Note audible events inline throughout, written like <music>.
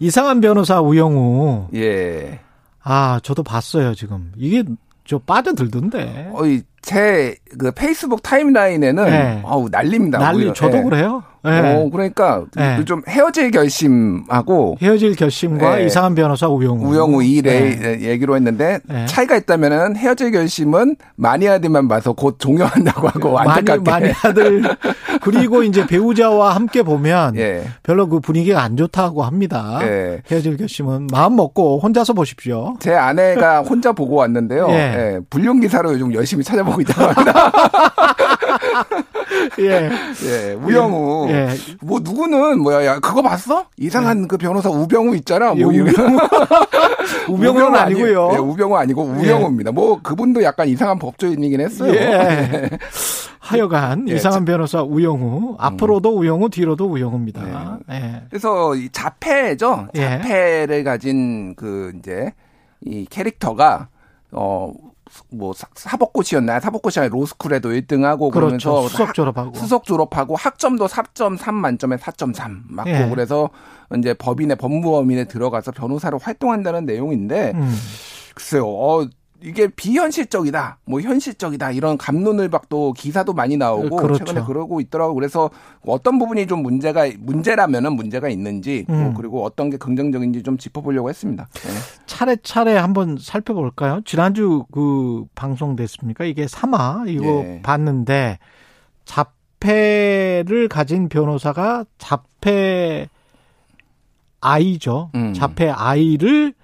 이상한 변호사 우영우. 예. 아, 저도 봤어요, 지금. 이게 저 빠져들던데. 어이, 제, 그, 페이스북 타임라인에는, 네. 아우, 난립니다. 난리, 오히려. 저도 예. 그래요. 예. 어, 그러니까, 네. 좀 헤어질 결심하고, 헤어질 결심과 네. 이상한 변호사 우영우. 우영우 이래 네. 얘기로 했는데, 네. 차이가 있다면은 헤어질 결심은 마니아들만 봐서 곧 종료한다고 하고, 안타깝게. 많이 아들. <laughs> 그리고 이제 배우자와 함께 보면 예. 별로 그 분위기가 안 좋다고 합니다. 예. 헤어질 결심은 마음 먹고 혼자서 보십시오. 제 아내가 혼자 보고 왔는데요. 불륜 기사로 요즘 열심히 찾아보 합니다. <laughs> 예. 예. 우영우. 예. 뭐 누구는 뭐야, 야, 그거 봤어? 이상한 그 변호사 우병우 있잖아. 예, 뭐 이런. 우병우. <laughs> 우병우는 아니고요. 네, 우병우 아니고 우영우입니다. 뭐 그분도 약간 이상한 법조인이긴 했어요. 예. <laughs> 하여간 예, 이상한 변호사 우영우 앞으로도 우영우 뒤로도 우영우입니다. 예. 그래서 이 자폐죠. 예. 자폐를 가진 그 이제 이 캐릭터가 어. 뭐 사- 사법고시였나요? 사법고시 아니라 로스쿨에도 1등하고 그렇죠. 그러면서 수석 하- 졸업하고. 수석 졸업하고 학점도 4.3 만점에 4.3 맞고 예. 그래서 이제 법인에 법무법인에 들어가서 변호사로 활동한다는 내용인데 음. 글쎄요, 어, 이게 비현실적이다, 뭐 현실적이다 이런 감론을박도 기사도 많이 나오고 그렇죠. 최근에 그러고 있더라고. 그래서 어떤 부분이 좀 문제가 문제라면은 문제가 있는지 뭐 음. 그리고 어떤 게 긍정적인지 좀 짚어보려고 했습니다. 네. 차례차례 한번 살펴볼까요? 지난주 그 방송됐습니까? 이게 3화 이거 예. 봤는데 자폐를 가진 변호사가 자폐 아이죠. 음. 자폐 아이를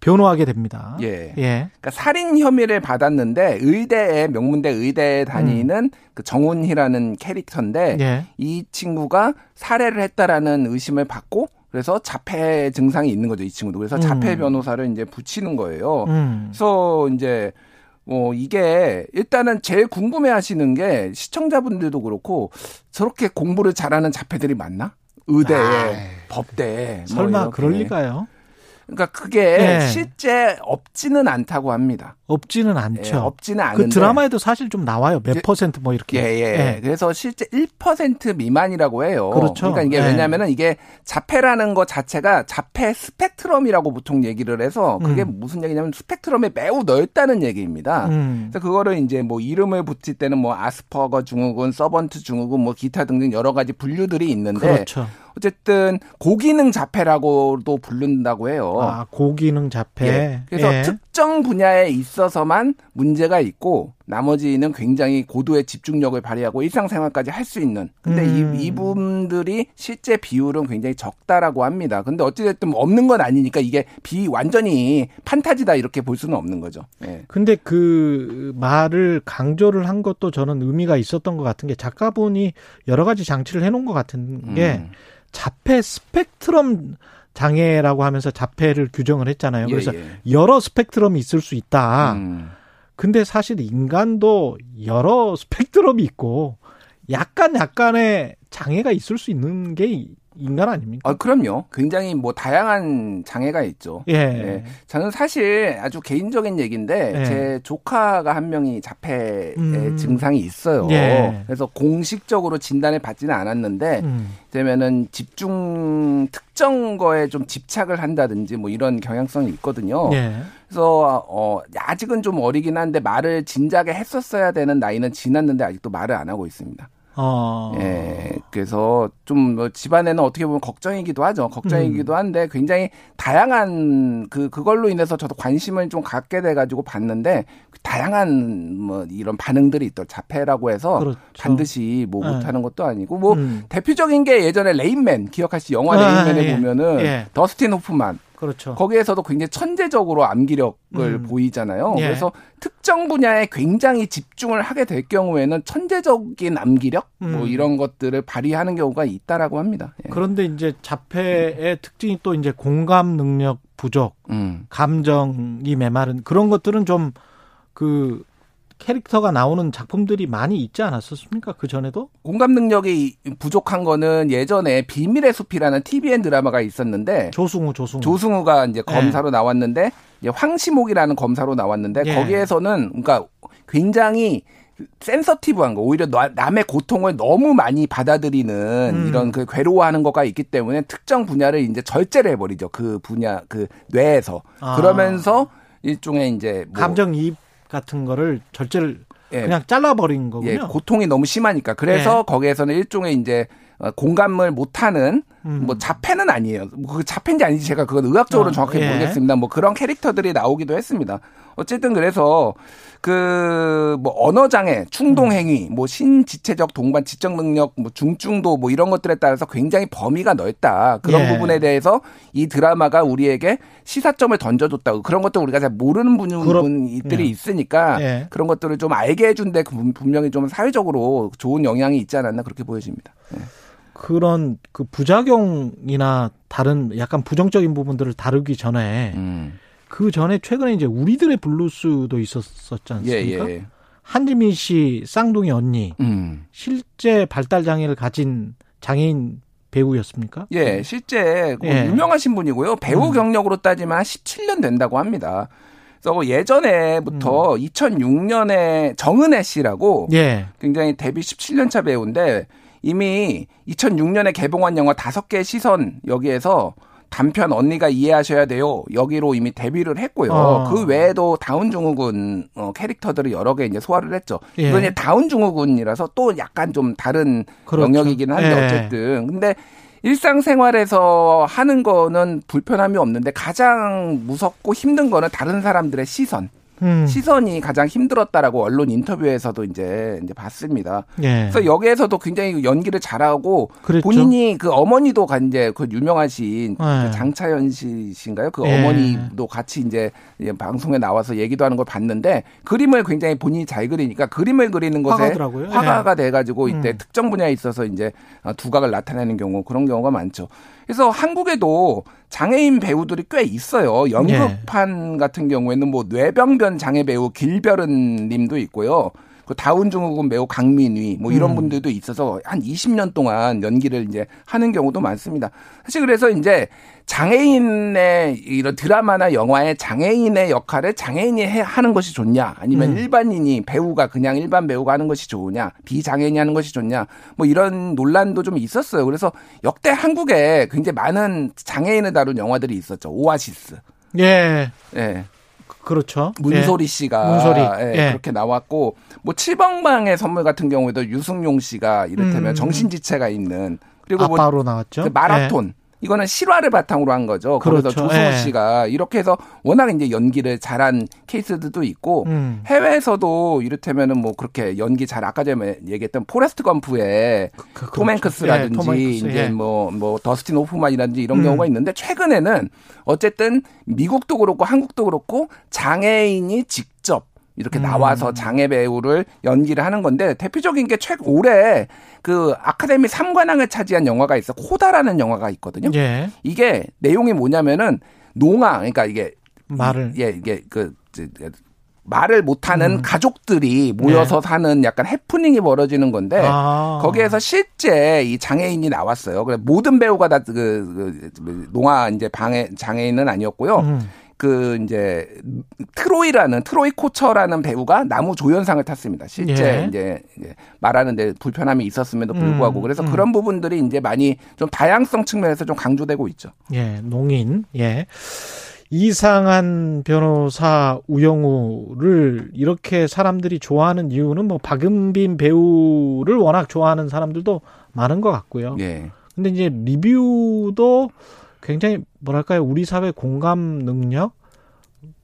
변호하게 됩니다. 예. 예. 그러니까 살인 혐의를 받았는데 의대에 명문대 의대에 다니는 그 정훈희라는 캐릭터인데 음. 예. 이 친구가 살해를 했다라는 의심을 받고 그래서 자폐 증상이 있는 거죠 이 친구도 그래서 자폐 음. 변호사를 이제 붙이는 거예요. 음. 그래서 이제 뭐 이게 일단은 제일 궁금해 하시는 게 시청자분들도 그렇고 저렇게 공부를 잘하는 자폐들이 많나? 의대에 아이. 법대에 뭐 설마 이렇게. 그럴 리가요? 그러니까 그게 예. 실제 없지는 않다고 합니다. 없지는 예, 않죠. 없지는 않은데 그 드라마에도 사실 좀 나와요. 몇 예. 퍼센트 뭐 이렇게. 예, 예. 그래서 실제 1% 미만이라고 해요. 그렇죠. 러니까 이게 예. 왜냐면은 이게 자폐라는 것 자체가 자폐 스펙트럼이라고 보통 얘기를 해서 그게 음. 무슨 얘기냐면 스펙트럼이 매우 넓다는 얘기입니다. 음. 그래서 그거를 이제 뭐 이름을 붙일 때는 뭐 아스퍼거 증후군, 서번트 증후군, 뭐 기타 등등 여러 가지 분류들이 있는데 그렇죠. 어쨌든 고기능 자폐라고도 부른다고 해요. 아, 고기능 자폐. 예. 그래서 예. 특정 분야에 있어 서만 문제가 있고 나머지는 굉장히 고도의 집중력을 발휘하고 일상생활까지 할 수 있는. 근데 음. 이, 이분들이 실제 비율은 굉장히 적다라고 합니다. 근데 어찌됐든 없는 건 아니니까 이게 비 완전히 판타지다 이렇게 볼 수는 없는 거죠. 예. 근데 그 말을 강조를 한 것도 저는 의미가 있었던 것 같은 게 작가분이 여러 가지 장치를 해놓은 것 같은 게 음. 자폐 스펙트럼 장애라고 하면서 자폐를 규정을 했잖아요. 예, 그래서 예. 여러 스펙트럼이 있을 수 있다. 음. 근데 사실 인간도 여러 스펙트럼이 있고 약간 약간의 장애가 있을 수 있는 게 인간 아닙니까? 아, 그럼요. 굉장히 뭐 다양한 장애가 있죠. 예. 네. 저는 사실 아주 개인적인 얘기인데 예. 제 조카가 한 명이 자폐의 음. 증상이 있어요. 예. 그래서 공식적으로 진단을 받지는 않았는데 음. 되면은 집중 특정 거에 좀 집착을 한다든지 뭐 이런 경향성이 있거든요. 예. 그래서 어 아직은 좀 어리긴 한데 말을 진작에 했었어야 되는 나이는 지났는데 아직도 말을 안 하고 있습니다. 어. 예. 그래서 좀 뭐 집안에는 어떻게 보면 걱정이기도 하죠. 음. 걱정이기도 한데 굉장히 다양한 그 그걸로 인해서 저도 관심을 좀 갖게 돼 가지고 봤는데 다양한 뭐 이런 반응들이 있더 자폐라고 해서 그렇죠. 반드시 뭐 네. 못하는 것도 아니고 뭐 음. 대표적인 게 예전에 레인맨 기억하시 영화 아, 레인맨에 예. 보면은 예. 더스틴 호프만 그렇죠. 거기에서도 굉장히 천재적으로 암기력을 음. 보이잖아요. 예. 그래서 특정 분야에 굉장히 집중을 하게 될 경우에는 천재적인 암기력 뭐 음. 이런 것들을 발휘하는 경우가 있다라고 합니다. 예. 그런데 이제 자폐의 특징이 또 이제 공감 능력 부족, 음. 감정이 메마른 그런 것들은 좀그 캐릭터가 나오는 작품들이 많이 있지 않았었습니까? 그 전에도? 공감 능력이 부족한 거는 예전에 비밀의 숲이라는 TVN 드라마가 있었는데 조승우, 조승우. 조승우가 이제 검사로 나왔는데 이제 황시목이라는 검사로 나왔는데 예. 거기에서는 그러니까 굉장히 센서티브한 거 오히려 나- 남의 고통을 너무 많이 받아들이는 음. 이런 그 괴로워하는 거가 있기 때문에 특정 분야를 이제 절제를 해버리죠 그 분야 그 뇌에서 아. 그러면서 일종의 이제 뭐 감정이입 같은 거를 절제를 예, 그냥 잘라버린 거군요. 예, 고통이 너무 심하니까 그래서 예. 거기에서는 일종의 이제 어, 공감을 못하는 음. 뭐 자폐는 아니에요. 뭐그 자폐인지 아닌지 제가 그건 의학적으로 아, 정확히 예. 모르겠습니다. 뭐 그런 캐릭터들이 나오기도 했습니다. 어쨌든 그래서 그 뭐 언어 장애, 충동 행위, 뭐 신지체적 동반 지적 능력, 뭐 중증도 뭐 이런 것들에 따라서 굉장히 범위가 넓다. 그런 예. 부분에 대해서 이 드라마가 우리에게 시사점을 던져줬다고 그런 것도 우리가 잘 모르는 분들이 예. 있으니까 예. 그런 것들을 좀 알게 해준데 그 분명히 좀 사회적으로 좋은 영향이 있지 않았나 그렇게 보여집니다. 예. 그런 그 부작용이나 다른 약간 부정적인 부분들을 다루기 전에 음. 그 전에 최근에 이제 우리들의 블루스도 있었었지 예, 않습니까? 예. 한지민 씨 쌍둥이 언니 음. 실제 발달 장애를 가진 장애인 배우였습니까? 예, 실제 그 예. 유명하신 분이고요. 배우 음. 경력으로 따지면 한 17년 된다고 합니다. 그래서 예전에부터 2006년에 정은혜 씨라고 예. 굉장히 데뷔 17년 차 배우인데 이미 2006년에 개봉한 영화 다섯 개의 시선 여기에서 단편 언니가 이해하셔야 돼요. 여기로 이미 데뷔를 했고요. 어. 그 외에도 다운 증후군 어, 캐릭터들을 여러 개 이제 소화를 했죠. 예. 이건 이제 다운 증후군이라서 또 약간 좀 다른 그렇죠. 영역이긴 한데 예. 어쨌든 근데 일상생활에서 하는 거는 불편함이 없는데 가장 무섭고 힘든 거는 다른 사람들의 시선. 음. 시선이 가장 힘들었다라고 언론 인터뷰에서 이제 이제 봤습니다. 예. 그래서 여기에서도 굉장히 연기를 잘하고 그랬죠. 본인이 그 어머니도 가 이제 그 유명하신 그 네. 장차연 씨신가요? 그 예. 어머니도 같이 이제 방송에 나와서 얘기도 하는 걸 봤는데 그림을 굉장히 본인이 잘 그리니까 그림을 그리는 것에 화가더라고요. 예. 화가가 돼가지고 이때 음. 특정 분야에 있어서 이제 어, 두각을 나타내는 경우 그런 경우가 많죠. 그래서 한국에도 장애인 배우들이 꽤 있어요. 연극판 같은 경우에는 뭐 뇌병변 장애 배우 길별은 님도 있고요. 그 다운 증후군 배우 강민위 뭐 이런 음. 분들도 있어서 한 20년 동안 연기를 이제 하는 경우도 많습니다. 사실 그래서 이제 장애인의 이런 드라마나 영화의 장애인의 역할을 장애인이 해, 하는 것이 좋냐 아니면 음. 일반인이 배우가 그냥 일반 배우가 하는 것이 좋으냐 비장애인이 하는 것이 좋냐 뭐 이런 논란도 좀 있었어요. 그래서 역대 한국에 굉장히 많은 장애인을 다룬 영화들이 있었죠. 오아시스. 예. 예. 그렇죠. 문소리 씨가 문소리. 예, 예. 그렇게 나왔고 뭐 칠번방의 선물 같은 경우에도 유승용 씨가 이를테면 음. 정신지체가 있는 예. 그리고 뭐 아빠로 나왔죠. 그 마라톤 이거는 실화를 바탕으로 한 거죠. 그래서 그렇죠. 조승우 예. 씨가 이렇게 해서 워낙 이제 연기를 잘한 케이스들도 있고 예. 음. 해외에서도 이를테면은 뭐 그렇게 연기 잘 아까 전에 얘기했던 포레스트 검프의 그, 톰 그렇죠. 행크스라든지 예, 톰 행크스, 이제 예. 뭐뭐 더스틴 호프만이라든지 이런 음. 경우가 있는데 최근에는 어쨌든 미국도 그렇고 한국도 그렇고 장애인이 직접 이렇게 음. 나와서 장애 배우를 연기를 하는 건데 대표적인 게최 올해 그 아카데미 3관왕을 차지한 영화가 있어 코다라는 영화가 있거든요. 예. 이게 내용이 뭐냐면은 농아 그러니까 이게 말을 예 이게 그 저, 말을 못하는 음. 가족들이 모여서 사는 약간 해프닝이 벌어지는 건데 아. 거기에서 실제 이 장애인이 나왔어요. 그래 모든 배우가 다그 그, 농아 이제 방해 장애인은 아니었고요. 음. 그 이제 트로이라는 트로이 코처라는 배우가 나무 조연상을 탔습니다. 실제 예. 이제 말하는데 불편함이 있었음에도 불구하고 음, 그래서 음. 그런 부분들이 이제 많이 좀 다양성 측면에서 좀 강조되고 있죠. 예, 농인. 예. 이상한 변호사 우영우를 이렇게 사람들이 좋아하는 이유는 뭐 박은빈 배우를 워낙 좋아하는 사람들도 많은 것 같고요. 예. 근데 이제 리뷰도 굉장히 뭐랄까요? 우리 사회 공감 능력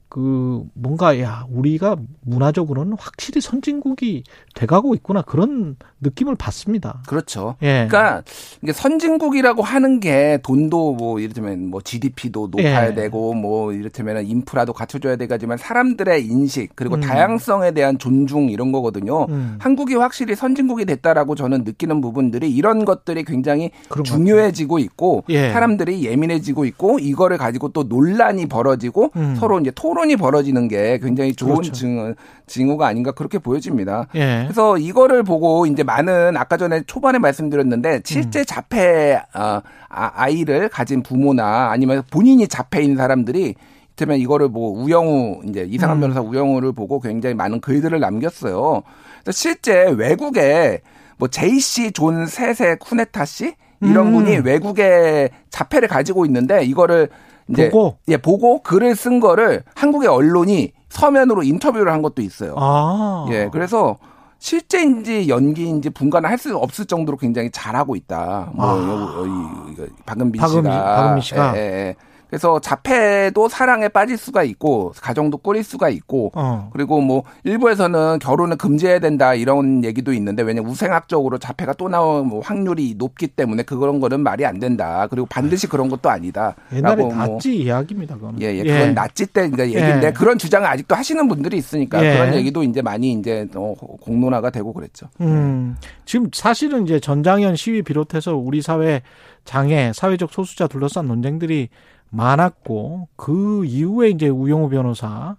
그 뭔가 야 우리가 문화적으로는 확실히 선진국이 돼가고 있구나 그런 느낌을 받습니다. 그렇죠. 예. 그러니까 이게 선진국이라고 하는 게 돈도 뭐 이를테면 뭐 GDP도 높아야 예. 되고 뭐 이를테면 인프라도 갖춰줘야 되지만 사람들의 인식 그리고 음. 다양성에 대한 존중 이런 거거든요. 음. 한국이 확실히 선진국이 됐다라고 저는 느끼는 부분들이 이런 것들이 굉장히 중요해지고 있고 예. 사람들이 예민해지고 있고 이거를 가지고 또 논란이 벌어지고 음. 서로 이제 토론 이 벌어지는 게 굉장히 좋은 그렇죠. 증, 징후가 아닌가 그렇게 보여집니다. 예. 그래서 이거를 보고 이제 많은 아까 전에 초반에 말씀드렸는데 실제 자폐 어, 아, 아이를 가진 부모나 아니면 본인이 자폐인 사람들이 이를테면 이거를 뭐 우영우 이제 이상한 음. 변호사 우영우를 보고 굉장히 많은 글들을 남겼어요. 실제 외국에 뭐 제이씨 존 세세 쿠네타 씨 이런 음. 분이 외국에 자폐를 가지고 있는데 이거를 이제 보고? 예 보고 글을 쓴 거를 한국의 언론이 서면으로 인터뷰를 한 것도 있어요. 아. 예, 그래서 실제인지 연기인지 분간을 할 수 없을 정도로 굉장히 잘하고 있다. 뭐, 아. 여, 이, 이거 박은빈 박은빈, 씨가. 박은빈 씨가. 예, 예, 예. 그래서 자폐도 사랑에 빠질 수가 있고, 가정도 꾸릴 수가 있고, 어. 그리고 뭐, 일부에서는 결혼을 금지해야 된다, 이런 얘기도 있는데, 왜냐면 우생학적으로 자폐가 또 나올 뭐 확률이 높기 때문에 그런 거는 말이 안 된다. 그리고 반드시 그런 것도 아니다. 옛날에 뭐 나치 이야기입니다. 그거는. 예, 예, 그건 나치 때 그러니까 얘기인데 예. 그런 주장을 아직도 하시는 분들이 있으니까 예. 그런 얘기도 이제 많이 이제 어, 공론화가 되고 그랬죠. 음, 지금 사실은 이제 전장현 시위 비롯해서 우리 사회 장애, 사회적 소수자 둘러싼 논쟁들이 많았고 그 이후에 이제 우영우 변호사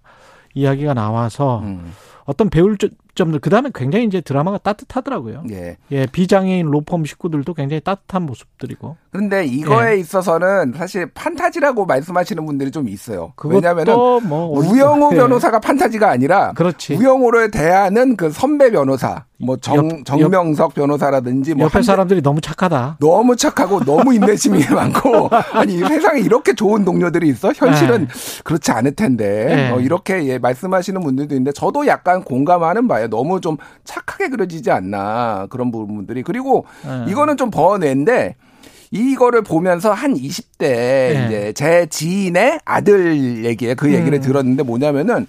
이야기가 나와서 음, 어떤 배울 점- 점들 그다음에 굉장히 이제 드라마가 따뜻하더라고요. 예. 예, 비장애인 로펌 식구들도 굉장히 따뜻한 모습들이고. 그런데 이거에 예. 있어서는 사실 판타지라고 말씀하시는 분들이 좀 있어요. 그것도 왜냐하면은 뭐 우영우 <laughs> 예. 변호사가 판타지가 아니라 그렇지. 우영우를 대하는 그 선배 변호사, 뭐 정, 옆- 정명석 변호사라든지 뭐 옆에 사람들이 너무 착하다. 너무 착하고 너무 인내심이 <laughs> 많고 아니 이 세상에 이렇게 좋은 동료들이 있어 현실은 그렇지 않을 텐데 네. 어, 이렇게 예, 말씀하시는 분들도 있는데 저도 약간 공감하는 바예요 너무 좀 착하게 그려지지 않나 그런 부분들이 그리고 네. 이거는 좀 번외인데 이거를 보면서 한 20대 네. 이제 제 지인의 아들 얘기에 그 얘기를 음. 들었는데 뭐냐면은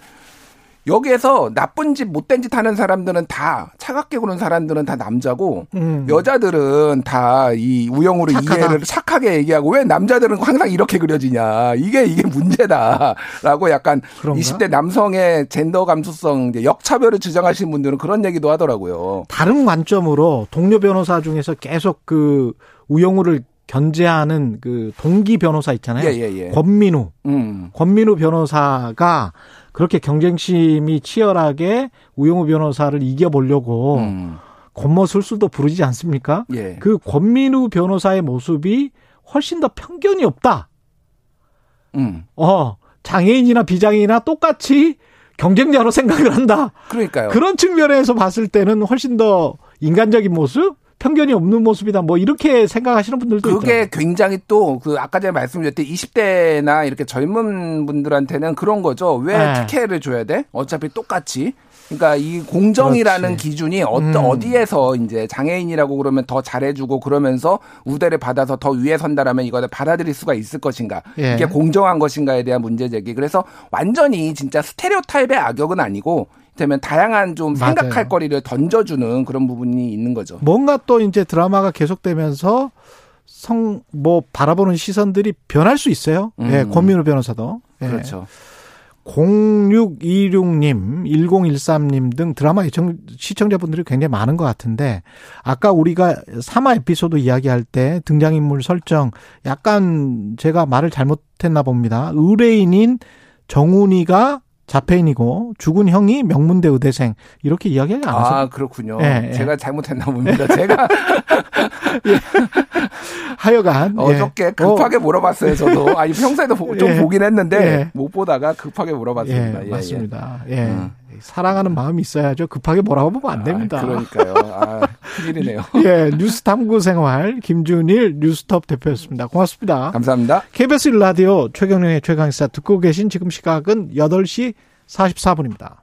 여기에서 나쁜 짓 못된 짓 하는 사람들은 다 차갑게 구는 사람들은 다 남자고 음. 여자들은 다 이 우영우를 착하다. 이해를 착하게 얘기하고 왜 남자들은 항상 이렇게 그려지냐 이게 이게 문제다라고 <laughs> 약간 그런가? 20대 남성의 젠더 감수성 역차별을 주장하시는 분들은 그런 얘기도 하더라고요. 다른 관점으로 동료 변호사 중에서 계속 그 우영우를 견제하는 그 동기 변호사 있잖아요. 예, 예, 예. 권민우. 음. 권민우 변호사가 그렇게 경쟁심이 치열하게 우영우 변호사를 이겨보려고 음. 권모술수도 부르지 않습니까? 예. 그 권민우 변호사의 모습이 훨씬 더 편견이 없다. 음. 어, 장애인이나 비장애인이나 똑같이 경쟁자로 생각을 한다. 그러니까요. 그런 측면에서 봤을 때는 훨씬 더 인간적인 모습, 편견이 없는 모습이다. 뭐 이렇게 생각하시는 분들도 그게 있더라고요. 굉장히 또 그 아까 전에 말씀드렸듯이 20대나 이렇게 젊은 분들한테는 그런 거죠. 왜 네. 특혜를 줘야 돼? 어차피 똑같이. 그러니까 이 공정이라는 그렇지. 기준이 어떤 음. 어디에서 이제 장애인이라고 그러면 더 잘해주고 그러면서 우대를 받아서 더 위에 선다라면 이거를 받아들일 수가 있을 것인가? 예. 이게 공정한 것인가에 대한 문제 제기. 그래서 완전히 진짜 스테레오타입의 악역은 아니고 되면 다양한 좀 맞아요. 생각할 거리를 던져주는 그런 부분이 있는 거죠. 뭔가 또 이제 드라마가 계속되면서 성, 뭐, 바라보는 시선들이 변할 수 있어요. 예, 음. 권민우 변호사도. 예. 그렇죠. 0626님, 1013님 등 드라마 시청, 시청자분들이 굉장히 많은 것 같은데, 아까 우리가 3화 에피소드 이야기할 때 등장인물 설정, 약간 제가 말을 잘못했나 봅니다. 의뢰인인 정훈이가 자폐인이고, 죽은 형이 명문대 의대생, 이렇게 이야기하지 않았어요. 아, 그렇군요. 예, 예. 제가 잘못했나 봅니다. 제가 <laughs> 하여간. 예. 어저께 급하게 물어봤어요, 저도. 아니, 평소에도 보- 좀 <laughs> 예. 보긴 했는데, 예. 못 보다가 급하게 물어봤습니다. 예, 예, 맞습니다. 예. 음. 사랑하는 마음이 있어야죠. 급하게 뭐라고 보면 안 됩니다. 아, 그러니까요. 아, 큰일이네요. <laughs> 예, 뉴스 탐구 생활 김준일 뉴스톱 대표였습니다. 고맙습니다. 감사합니다. KBS 라디오 최경영의 최강시사 듣고 계신 지금 시각은 8시 44분입니다.